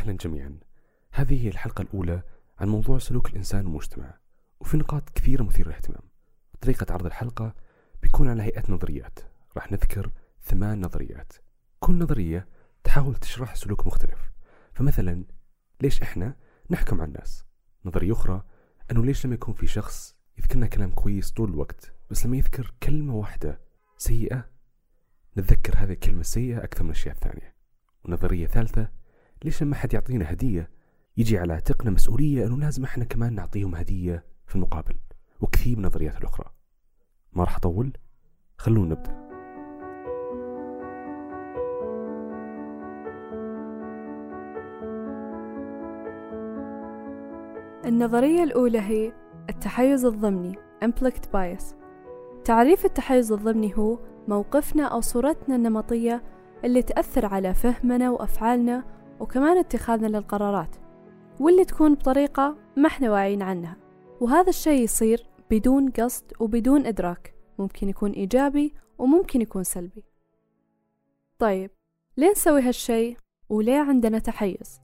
أهلا جميعا. هذه هي الحلقة الأولى عن موضوع سلوك الإنسان والمجتمع وفي نقاط كثيرة مثيرة للاهتمام. طريقة عرض الحلقة بيكون على هيئة نظريات. راح نذكر ثمان نظريات. كل نظرية تحاول تشرح سلوك مختلف. فمثلا ليش إحنا نحكم على الناس؟ نظرية أخرى أنه ليش لما يكون في شخص يذكرنا كلام كويس طول الوقت بس لما يذكر كلمة واحدة سيئة؟ نتذكر هذه الكلمة السيئة أكثر من الأشياء الثانية. ونظرية ثالثة ليش لما حد يعطينا هدية؟ يجي على عاتقنا مسؤولية أنه لازم إحنا كمان نعطيهم هدية في المقابل وكثير من النظريات الأخرى. ما راح أطول خلونا نبدأ. النظرية الأولى هي التحيز الضمني Implicit Bias. تعريف التحيز الضمني هو موقفنا أو صورتنا النمطية اللي تأثر على فهمنا وأفعالنا وكمان اتخاذنا للقرارات واللي تكون بطريقة ما إحنا واعيين عنها. وهذا الشيء يصير بدون قصد وبدون إدراك. ممكن يكون إيجابي وممكن يكون سلبي. طيب ليه نسوي هالشيء وليه عندنا تحيز؟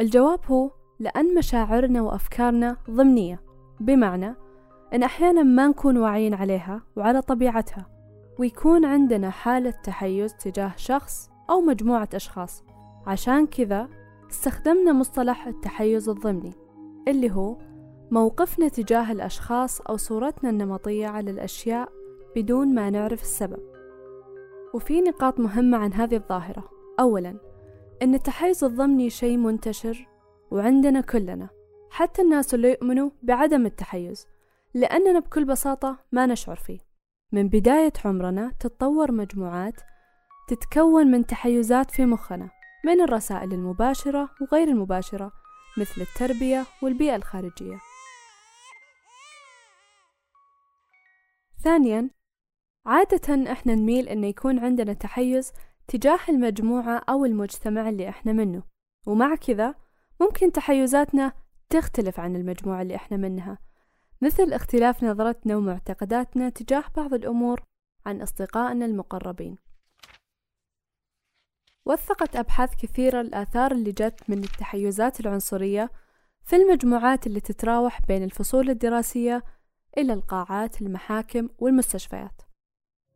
الجواب هو لأن مشاعرنا وأفكارنا ضمنية بمعنى إن أحيانا ما نكون واعيين عليها وعلى طبيعتها ويكون عندنا حالة تحيز تجاه شخص أو مجموعة أشخاص. عشان كذا استخدمنا مصطلح التحيز الضمني اللي هو موقفنا تجاه الأشخاص أو صورتنا النمطية على الأشياء بدون ما نعرف السبب. وفي نقاط مهمة عن هذه الظاهرة. أولا أن التحيز الضمني شيء منتشر وعندنا كلنا حتى الناس اللي يؤمنوا بعدم التحيز لأننا بكل بساطة ما نشعر فيه. من بداية عمرنا تتطور مجموعات تتكون من تحيزات في مخنا. من الرسائل المباشرة وغير المباشرة مثل التربية والبيئة الخارجية. ثانيا عادة إحنا نميل ان يكون عندنا تحيز تجاه المجموعة أو المجتمع اللي إحنا منه. ومع كذا ممكن تحيزاتنا تختلف عن المجموعة اللي إحنا منها. مثل اختلاف نظرتنا ومعتقداتنا تجاه بعض الأمور عن أصدقائنا المقربين. وثقت أبحاث كثيرة الآثار اللي جت من التحيزات العنصرية في المجموعات اللي تتراوح بين الفصول الدراسية إلى القاعات المحاكم والمستشفيات.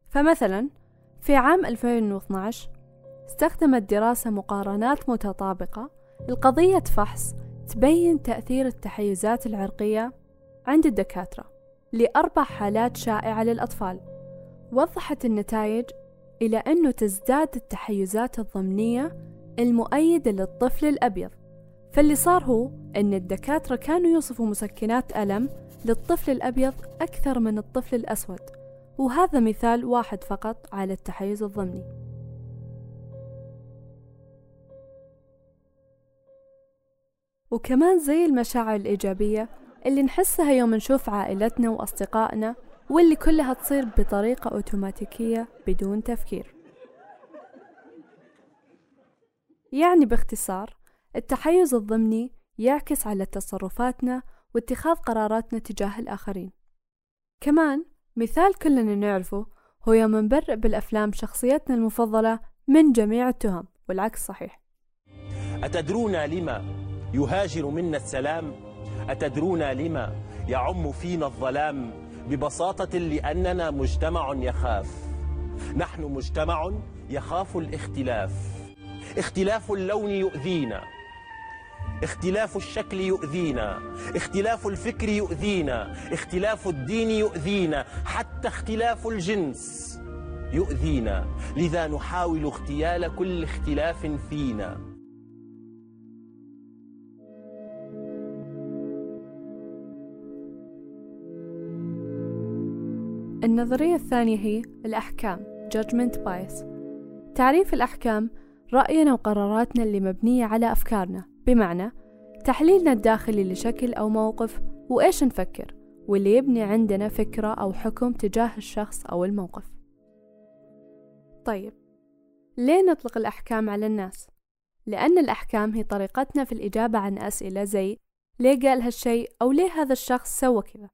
فمثلا في عام 2012 استخدمت دراسة مقارنات متطابقة لقضية فحص تبين تأثير التحيزات العرقية عند الدكاترة لأربع حالات شائعة للأطفال. وضحت النتائج إلى أنه تزداد التحيزات الضمنية المؤيدة للطفل الأبيض. فاللي صار هو أن الدكاترة كانوا يوصفوا مسكنات ألم للطفل الأبيض أكثر من الطفل الأسود وهذا مثال واحد فقط على التحيز الضمني. وكمان زي المشاعر الإيجابية اللي نحسها يوم نشوف عائلتنا وأصدقائنا واللي كلها تصير بطريقة أوتوماتيكية بدون تفكير. يعني باختصار التحيز الضمني يعكس على تصرفاتنا واتخاذ قراراتنا تجاه الآخرين. كمان مثال كلنا نعرفه هو يوم نبرئ بالأفلام شخصيتنا المفضلة من جميع التهم والعكس صحيح. أتدرون لما يهاجر منا السلام؟ أتدرون لما يعم فينا الظلام؟ ببساطة لأننا مجتمع يخاف. نحن مجتمع يخاف الاختلاف. اختلاف اللون يؤذينا. اختلاف الشكل يؤذينا. اختلاف الفكر يؤذينا. اختلاف الدين يؤذينا. حتى اختلاف الجنس يؤذينا. لذا نحاول اغتيال كل اختلاف فينا. النظرية الثانية هي الأحكام Judgment Bias. تعريف الأحكام رأينا وقراراتنا اللي مبنية على أفكارنا بمعنى تحليلنا الداخلي لشكل أو موقف وإيش نفكر واللي يبني عندنا فكرة أو حكم تجاه الشخص أو الموقف. طيب ليه نطلق الأحكام على الناس؟ لأن الأحكام هي طريقتنا في الإجابة عن أسئلة زي ليه قال هالشيء أو ليه هذا الشخص سوى كذا؟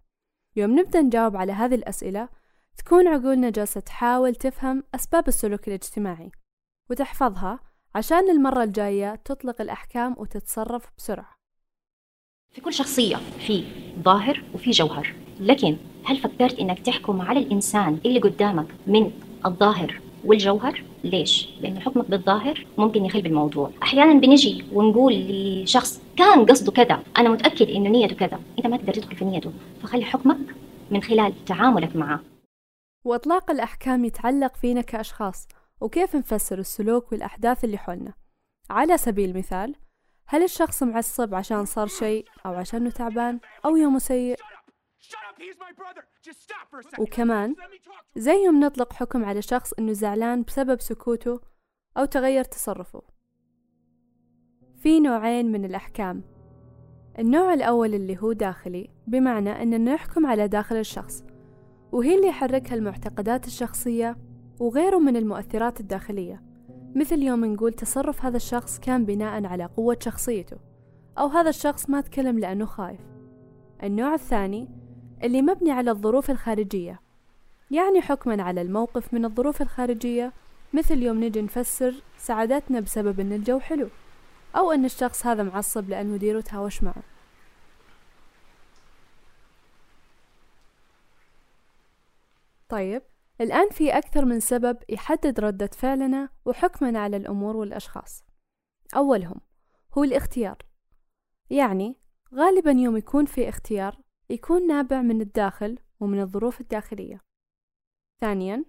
يوم نبدأ نجاوب على هذه الأسئلة تكون عقولنا جالسة تحاول تفهم أسباب السلوك الاجتماعي وتحفظها عشان المرة الجاية تطلق الأحكام وتتصرف بسرعة. في كل شخصية في ظاهر وفي جوهر. لكن هل فكرت إنك تحكم على الإنسان اللي قدامك من الظاهر والجوهر؟ ليش؟ لأن حكمك بالظاهر ممكن يخل بالموضوع. أحيانا بنجي ونقول لشخص كان قصده كذا أنا متأكد إنه نيته كذا أنت ما تقدر تدخل في نيته. فخلي حكمك من خلال تعاملك معه. وإطلاق الأحكام يتعلق فينا كأشخاص وكيف نفسر السلوك والأحداث اللي حولنا. على سبيل المثال هل الشخص معصب عشان صار شيء أو عشانه تعبان أو يومه سيء؟ وكمان زي يوم نطلق حكم على شخص إنه زعلان بسبب سكوته أو تغير تصرفه. في نوعين من الأحكام. النوع الأول اللي هو داخلي بمعنى أننا نحكم على داخل الشخص. وهي اللي يحركها المعتقدات الشخصية وغيره من المؤثرات الداخلية مثل يوم نقول تصرف هذا الشخص كان بناء على قوة شخصيته أو هذا الشخص ما تكلم لأنه خايف. النوع الثاني اللي مبني على الظروف الخارجية يعني حكما على الموقف من الظروف الخارجية مثل يوم نجي نفسر سعادتنا بسبب أن الجو حلو أو أن الشخص هذا معصب لأن مديره تهاوش معه. طيب الآن في أكثر من سبب يحدد ردة فعلنا وحكمنا على الأمور والأشخاص. أولهم هو الاختيار. يعني غالبا يوم يكون في اختيار يكون نابع من الداخل ومن الظروف الداخلية. ثانيا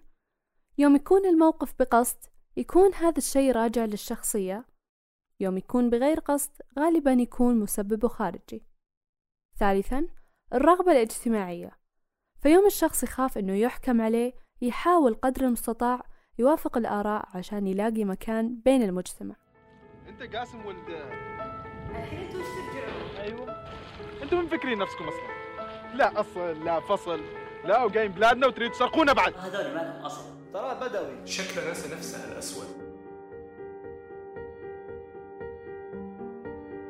يوم يكون الموقف بقصد يكون هذا الشيء راجع للشخصية. يوم يكون بغير قصد غالبا يكون مسببه خارجي. ثالثا الرغبة الاجتماعية. فيوم الشخص يخاف إنه يحكم عليه يحاول قدر المستطاع يوافق الآراء عشان يلاقي مكان بين المجتمع. أنت قاسم ولد. أيوه. أنتم مفكرين نفسكم أصلا. لا أصل لا فصل لا وجايين بلادنا وتريد تسرقونا بعد. هذول ما لهم أصل. ترى بدوي. شكله نسى نفسه الأسود.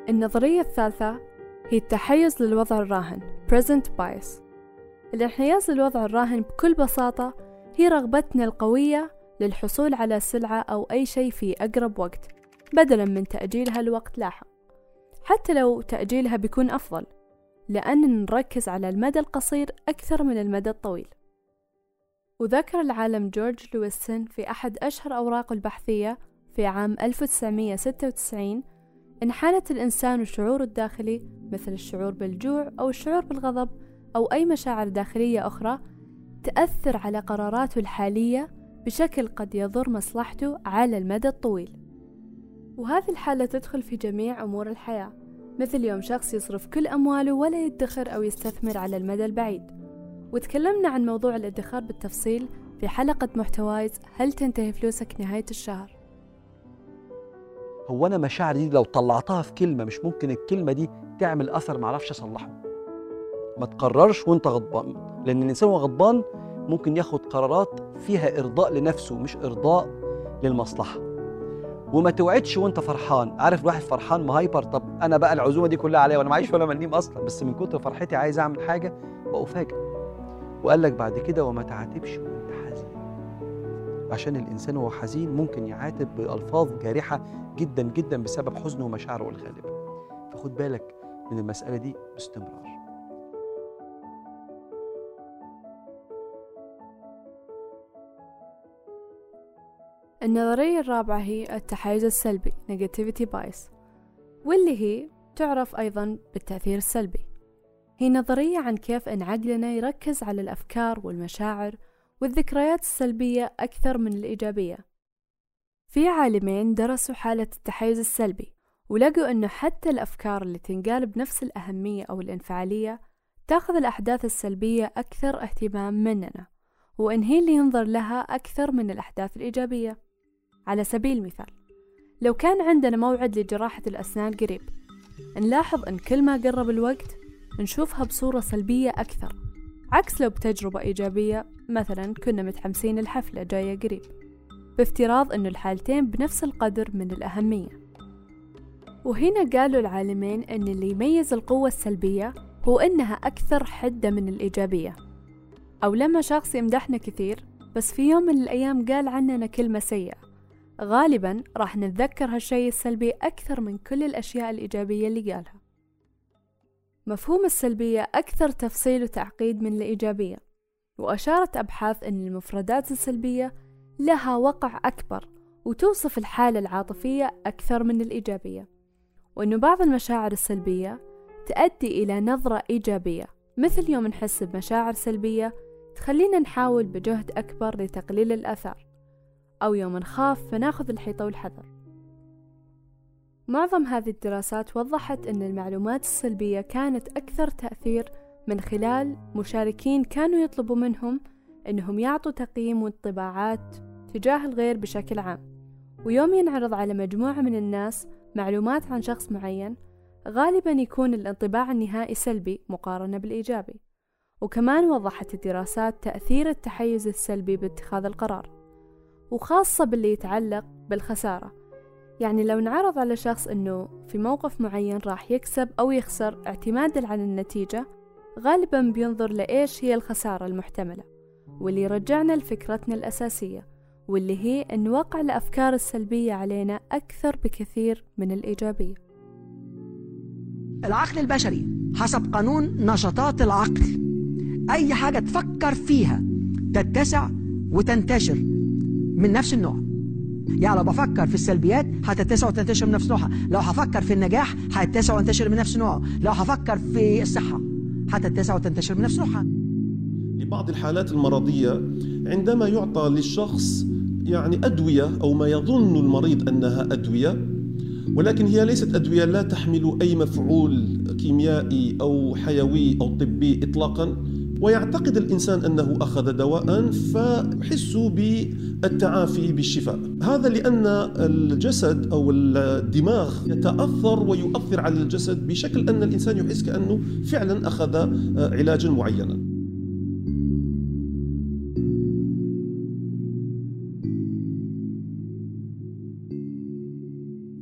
النظرية الثالثة هي التحيز للوضع الراهن present bias. الانحياز للوضع الراهن بكل بساطة هي رغبتنا القوية للحصول على سلعة أو أي شيء في أقرب وقت بدلا من تأجيلها لوقت لاحق. حتى لو تأجيلها بيكون أفضل لأن نركز على المدى القصير أكثر من المدى الطويل. وذكر العالم جورج لويسون في أحد أشهر أوراقه البحثية في عام 1996 إن حالة الإنسان وشعوره الداخلي مثل الشعور بالجوع أو الشعور بالغضب أو أي مشاعر داخلية أخرى تأثر على قراراته الحالية بشكل قد يضر مصلحته على المدى الطويل. وهذه الحالة تدخل في جميع أمور الحياة مثل يوم شخص يصرف كل أمواله ولا يدخر أو يستثمر على المدى البعيد. وتكلمنا عن موضوع الادخار بالتفصيل في حلقة محتوايز هل تنتهي فلوسك نهاية الشهر؟ هو أنا مشاعري دي لو طلعتها في كلمة مش ممكن الكلمة دي تعمل أثر ما أعرفش أصلحه. ما تقررش وانت غضبان. لأن الإنسان وهو غضبان ممكن ياخد قرارات فيها إرضاء لنفسه مش إرضاء للمصلحة. وما توعدش وانت فرحان. عارف الواحد فرحان مهايبر طب أنا بقى العزومة دي كلها عليا وأنا معيش ولا مليم أصلا. بس من كتر فرحتي عايز أعمل حاجة وأفاجئ. وقال لك بعد كده وما تعاتبش وانت حزين. عشان الإنسان وهو حزين ممكن يعاتب بألفاظ جارحة جدا جدا بسبب حزنه ومشاعره الغالبة. فخد بالك من المسألة دي باستمرار. النظرية الرابعة هي التحيز السلبي Negativity Bias واللي هي تعرف أيضا بالتأثير السلبي. هي نظرية عن كيف أن عقلنا يركز على الأفكار والمشاعر والذكريات السلبية أكثر من الإيجابية. في عالمين درسوا حالة التحيز السلبي ولقوا أنه حتى الأفكار اللي تنقال بنفس الأهمية أو الانفعالية تأخذ الأحداث السلبية أكثر اهتمام مننا وإن هي اللي ينظر لها أكثر من الأحداث الإيجابية. على سبيل المثال لو كان عندنا موعد لجراحة الأسنان قريب نلاحظ أن كل ما قرب الوقت نشوفها بصورة سلبية أكثر عكس لو بتجربة إيجابية مثلا كنا متحمسين الحفلة جاية قريب بافتراض أن الحالتين بنفس القدر من الأهمية. وهنا قالوا العالمين أن اللي يميز القوة السلبية هو أنها أكثر حدة من الإيجابية. أو لما شخص يمدحنا كثير بس في يوم من الأيام قال عننا كلمة سيئة غالبا راح نتذكر هالشيء السلبي أكثر من كل الأشياء الإيجابية اللي قالها. مفهوم السلبية أكثر تفصيل وتعقيد من الإيجابية وأشارت أبحاث أن المفردات السلبية لها وقع أكبر وتوصف الحالة العاطفية أكثر من الإيجابية وأنه بعض المشاعر السلبية تؤدي إلى نظرة إيجابية مثل يوم نحس بمشاعر سلبية تخلينا نحاول بجهد أكبر لتقليل الآثار. أو يوم نخاف فناخذ الحيطة والحذر. معظم هذه الدراسات وضحت أن المعلومات السلبية كانت أكثر تأثير من خلال مشاركين كانوا يطلبوا منهم أنهم يعطوا تقييم وانطباعات تجاه الغير بشكل عام. ويوم ينعرض على مجموعة من الناس معلومات عن شخص معين غالبا يكون الانطباع النهائي سلبي مقارنة بالإيجابي. وكمان وضحت الدراسات تأثير التحيز السلبي باتخاذ القرار. وخاصة باللي يتعلق بالخسارة. يعني لو نعرض على شخص أنه في موقف معين راح يكسب أو يخسر اعتمادا على النتيجة غالبا بينظر لإيش هي الخسارة المحتملة واللي يرجعنا لفكرتنا الأساسية واللي هي أن وقع الأفكار السلبية علينا أكثر بكثير من الإيجابية. العقل البشري حسب قانون نشاطات العقل. أي حاجة تفكر فيها تتسع وتنتشر. من نفس النوع. يعني لو بفكر في السلبيات هتتسع وتنتشر من نفس نوعها. لو هفكر في النجاح هتتسع وتنتشر من نفس نوعه. لو هفكر في الصحة هتتسع وتنتشر من نفس نوعها. لبعض الحالات المرضية عندما يعطى للشخص يعني أدوية أو ما يظن المريض أنها أدوية ولكن هي ليست أدوية لا تحمل أي مفعول كيميائي أو حيوي أو طبي إطلاقا ويعتقد الإنسان أنه أخذ دواء فيحس بالتعافي بالشفاء. هذا لأن الجسد أو الدماغ يتأثر ويؤثر على الجسد بشكل أن الإنسان يحس كأنه فعلا أخذ علاجا معينا.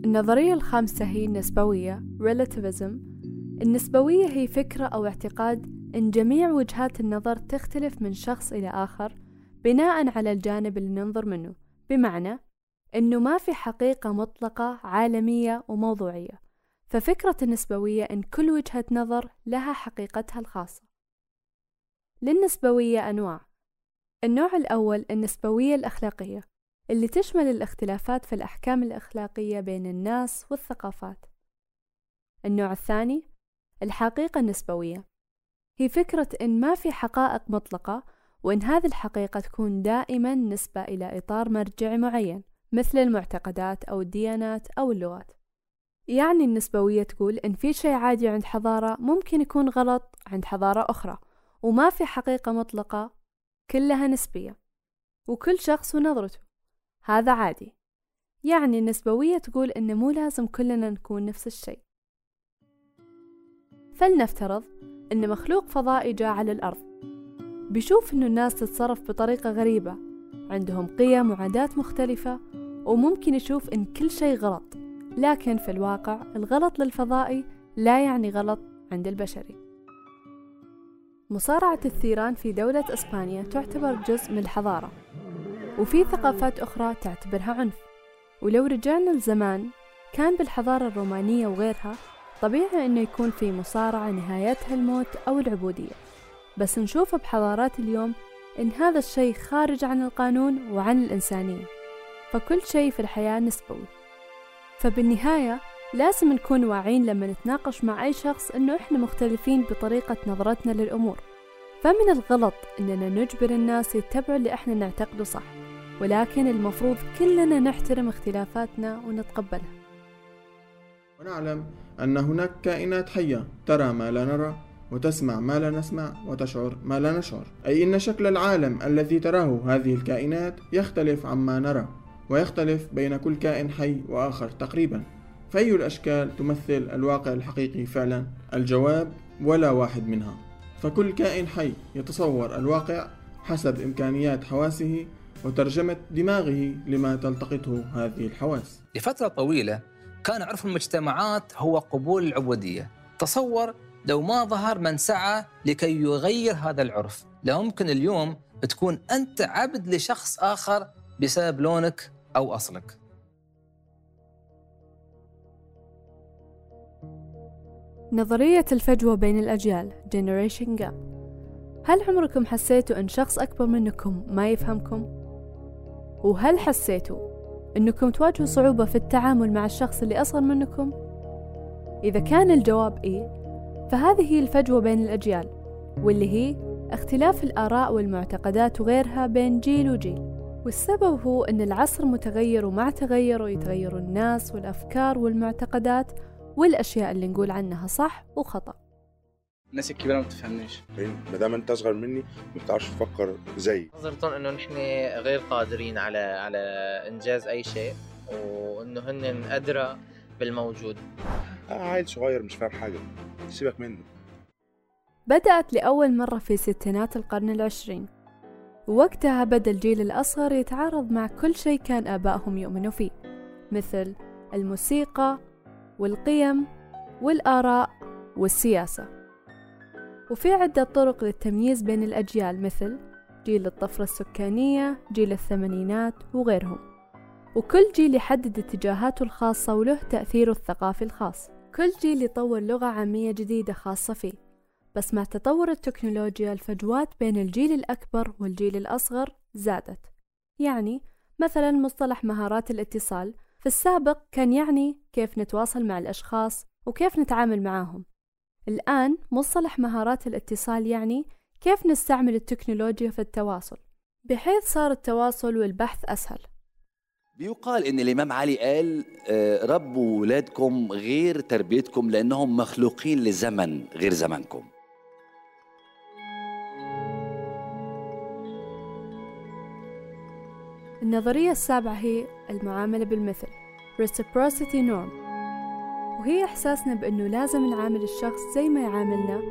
النظرية الخامسة هي النسبوية relativism. النسبوية هي فكرة أو اعتقاد إن جميع وجهات النظر تختلف من شخص إلى آخر بناء على الجانب اللي ننظر منه. بمعنى إنه ما في حقيقة مطلقة عالمية وموضوعية. ففكرة النسبوية إن كل وجهة نظر لها حقيقتها الخاصة. للنسبوية أنواع. النوع الأول النسبوية الأخلاقية اللي تشمل الاختلافات في الأحكام الأخلاقية بين الناس والثقافات. النوع الثاني الحقيقة النسبوية. هي فكرة إن ما في حقائق مطلقة وإن هذه الحقيقة تكون دائما نسبة إلى إطار مرجعي معين مثل المعتقدات أو الديانات أو اللغات. يعني النسبوية تقول إن في شيء عادي عند حضارة ممكن يكون غلط عند حضارة أخرى وما في حقيقة مطلقة كلها نسبية وكل شخص ونظرته. هذا عادي. يعني النسبوية تقول إن مو لازم كلنا نكون نفس الشيء. فلنفترض إن مخلوق فضائي جاء على الأرض. بيشوف إنه الناس تتصرف بطريقة غريبة. عندهم قيم وعادات مختلفة وممكن يشوف إن كل شيء غلط. لكن في الواقع الغلط للفضائي لا يعني غلط عند البشري. مصارعة الثيران في دولة إسبانيا تعتبر جزء من الحضارة وفي ثقافات أخرى تعتبرها عنف. ولو رجعنا لزمان كان بالحضارة الرومانية وغيرها طبيعي أنه يكون في مصارعة نهايتها الموت أو العبودية. بس نشوف بحضارات اليوم إن هذا الشيء خارج عن القانون وعن الإنسانية. فكل شيء في الحياة نسبوي. فبالنهاية لازم نكون واعين لما نتناقش مع أي شخص إنه إحنا مختلفين بطريقة نظرتنا للأمور. فمن الغلط إننا نجبر الناس يتبعوا اللي إحنا نعتقده صح. ولكن المفروض كلنا نحترم اختلافاتنا ونتقبلها. ونعلم أن هناك كائنات حية ترى ما لا نرى وتسمع ما لا نسمع وتشعر ما لا نشعر. أي إن شكل العالم الذي تراه هذه الكائنات يختلف عما نرى ويختلف بين كل كائن حي وآخر تقريبا. فأي الأشكال تمثل الواقع الحقيقي فعلا؟ الجواب ولا واحد منها. فكل كائن حي يتصور الواقع حسب إمكانيات حواسه وترجمة دماغه لما تلتقطه هذه الحواس. لفترة طويلة كان عرف المجتمعات هو قبول العبودية. تصور لو ما ظهر من سعى لكي يغير هذا العرف. لا يمكن اليوم تكون أنت عبد لشخص آخر بسبب لونك أو أصلك. نظرية الفجوة بين الأجيال Generation Gap. هل عمركم حسيتوا أن شخص أكبر منكم ما يفهمكم؟ وهل حسيتوا أنكم تواجهوا صعوبة في التعامل مع الشخص اللي أصغر منكم؟ إذا كان الجواب إيه فهذه هي الفجوة بين الأجيال واللي هي اختلاف الآراء والمعتقدات وغيرها بين جيل وجيل والسبب هو أن العصر متغير ومع تغيره يتغير الناس والأفكار والمعتقدات والأشياء اللي نقول عنها صح وخطأ الناس الكبيرة ما بتفهمنيش. ما دام انت اصغر مني ما بتعرفش تفكر زيي. نظرة إنه نحن غير قادرين على على إنجاز أي شيء وإنه هن أدرى بالموجود. آه عيل صغير مش فاهم حاجة. سيبك منه. بدأت لأول مرة في ستينات القرن العشرين. ووقتها بدأ الجيل الأصغر يتعارض مع كل شيء كان آبائهم يؤمنوا فيه مثل الموسيقى والقيم والآراء والسياسة. وفي عدة طرق للتمييز بين الأجيال مثل جيل الطفرة السكانية جيل الثمانينات وغيرهم. وكل جيل يحدد اتجاهاته الخاصة وله تأثيره الثقافي الخاص. كل جيل يطور لغة عامية جديدة خاصة فيه. بس مع تطور التكنولوجيا الفجوات بين الجيل الأكبر والجيل الأصغر زادت. يعني مثلا مصطلح مهارات الاتصال في السابق كان يعني كيف نتواصل مع الأشخاص وكيف نتعامل معاهم. الآن مصطلح مهارات الاتصال يعني كيف نستعمل التكنولوجيا في التواصل بحيث صار التواصل والبحث أسهل. بيقال إن الإمام علي قال آه، ربوا ولادكم غير تربيتكم لأنهم مخلوقين لزمن غير زمنكم. النظرية السابعة هي المعاملة بالمثل Reciprocity Norm. وهي إحساسنا بأنه لازم نعامل الشخص زي ما يعاملنا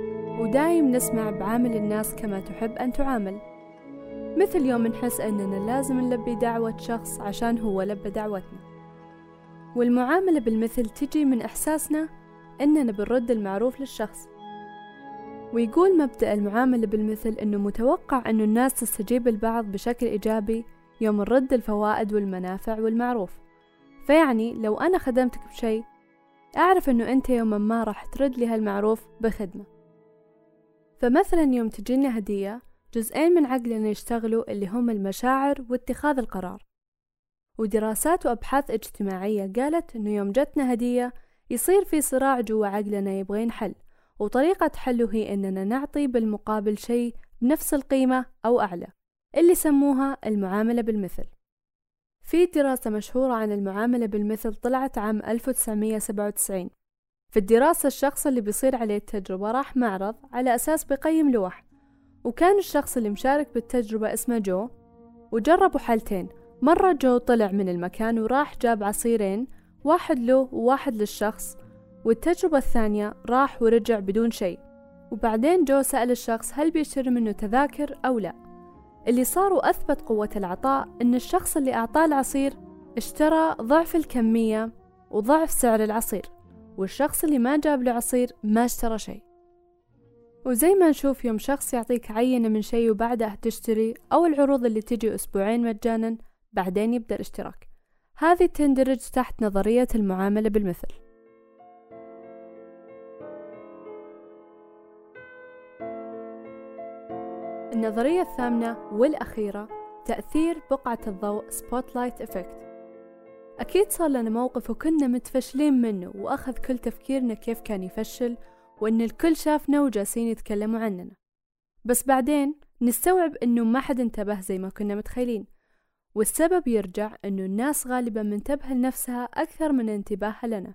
ودايم نسمع بعامل الناس كما تحب أن تعامل. مثل يوم نحس أننا لازم نلبي دعوة شخص عشان هو لبى دعوتنا. والمعاملة بالمثل تجي من إحساسنا أننا بنرد المعروف للشخص. ويقول مبدأ المعاملة بالمثل أنه متوقع أنه الناس تستجيب البعض بشكل إيجابي يوم نرد الفوائد والمنافع والمعروف. فيعني لو أنا خدمتك بشيء أعرف أنه أنت يوما ما راح ترد لي هالمعروف بخدمة. فمثلا يوم تجينا هدية جزئين من عقلنا يشتغلوا اللي هم المشاعر واتخاذ القرار. ودراسات وأبحاث اجتماعية قالت أنه يوم جتنا هدية يصير في صراع جوا عقلنا يبغين حل وطريقة حله هي أننا نعطي بالمقابل شيء بنفس القيمة أو أعلى اللي سموها المعاملة بالمثل. في دراسة مشهورة عن المعاملة بالمثل طلعت عام 1997 في الدراسة الشخص اللي بيصير عليه التجربة راح معرض على أساس بيقيم لوح وكان الشخص اللي مشارك بالتجربة اسمه جو وجربوا حالتين. مرة جو طلع من المكان وراح جاب عصيرين واحد له وواحد للشخص والتجربة الثانية راح ورجع بدون شيء. وبعدين جو سأل الشخص هل بيشتري منه تذاكر أو لا. اللي صار وأثبت قوة العطاء إن الشخص اللي أعطاه العصير اشترى ضعف الكمية وضعف سعر العصير والشخص اللي ما جاب له عصير ما اشترى شيء. وزي ما نشوف يوم شخص يعطيك عينة من شيء وبعدها تشتري أو العروض اللي تجي أسبوعين مجانا بعدين يبدأ الاشتراك. هذه تندرج تحت نظرية المعاملة بالمثل. النظرية الثامنة والأخيرة تأثير بقعة الضوء Spotlight Effect. أكيد صار لنا موقف وكنا متفشلين منه وأخذ كل تفكيرنا كيف كان يفشل وإن الكل شافنا وجالسين يتكلموا عننا. بس بعدين نستوعب إنه ما حد انتبه زي ما كنا متخيلين والسبب يرجع إنه الناس غالبا منتبهة لنفسها أكثر من انتباهها لنا.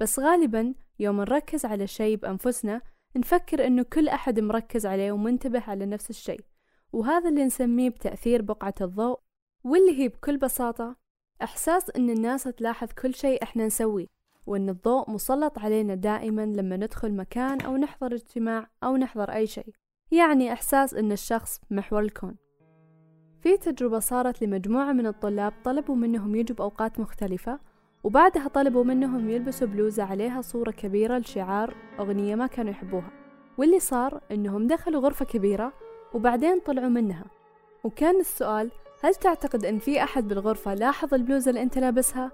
بس غالبا يوم نركز على شيء بأنفسنا نفكر إنه كل أحد مركز عليه ومنتبه على نفس الشيء وهذا اللي نسميه بتأثير بقعة الضوء واللي هي بكل بساطة إحساس إن الناس تلاحظ كل شيء إحنا نسويه وإن الضوء مسلط علينا دائما لما ندخل مكان أو نحضر اجتماع أو نحضر أي شيء يعني إحساس إن الشخص محور الكون. في تجربة صارت لمجموعة من الطلاب طلبوا منهم يجوا بأوقات مختلفة وبعدها طلبوا منهم يلبسوا بلوزة عليها صورة كبيرة لشعار أغنية ما كانوا يحبوها. واللي صار إنهم دخلوا غرفة كبيرة وبعدين طلعوا منها. وكان السؤال هل تعتقد إن في أحد بالغرفة لاحظ البلوزة اللي أنت لابسها؟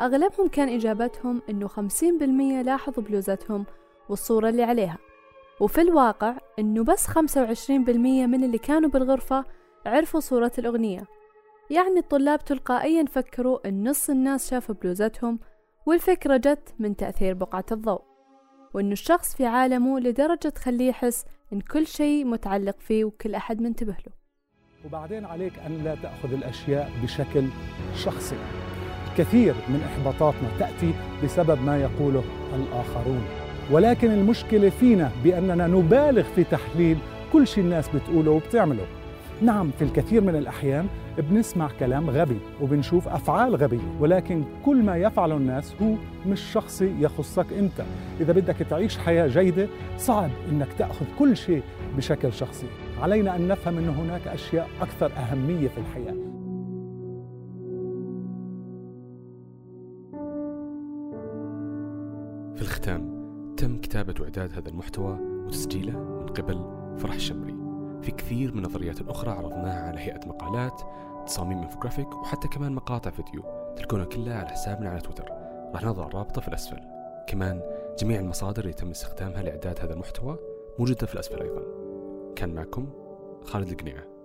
أغلبهم كان إجابتهم إنه 50% لاحظوا بلوزتهم والصورة اللي عليها. وفي الواقع إنه بس 25% من اللي كانوا بالغرفة عرفوا صورة الأغنية. يعني الطلاب تلقائيا فكروا إن نص الناس شافوا بلوزتهم والفكرة جت من تأثير بقعة الضوء وإنه الشخص في عالمه لدرجة تخليه يحس إن كل شيء متعلق فيه وكل أحد منتبه له. وبعدين عليك أن لا تأخذ الأشياء بشكل شخصي. كثير من إحباطاتنا تأتي بسبب ما يقوله الآخرون. ولكن المشكلة فينا بأننا نبالغ في تحليل كل شيء الناس بتقوله وبتعمله. نعم في الكثير من الأحيان بنسمع كلام غبي وبنشوف أفعال غبية ولكن كل ما يفعله الناس هو مش شخصي يخصك أنت. إذا بدك تعيش حياة جيدة صعب أنك تأخذ كل شيء بشكل شخصي. علينا أن نفهم أن هناك أشياء أكثر أهمية في الحياة. في الختام تم كتابة وإعداد هذا المحتوى وتسجيله من قبل فرح الشمري. في كثير من النظريات الأخرى عرضناها على هيئة مقالات تصاميم انفوجرافيك وحتى كمان مقاطع فيديو تلقونها كلها على حسابنا على تويتر. راح نضع الرابطة في الأسفل. كمان جميع المصادر اللي تم استخدامها لإعداد هذا المحتوى موجودة في الأسفل أيضا. كان معكم خالد القنيعة.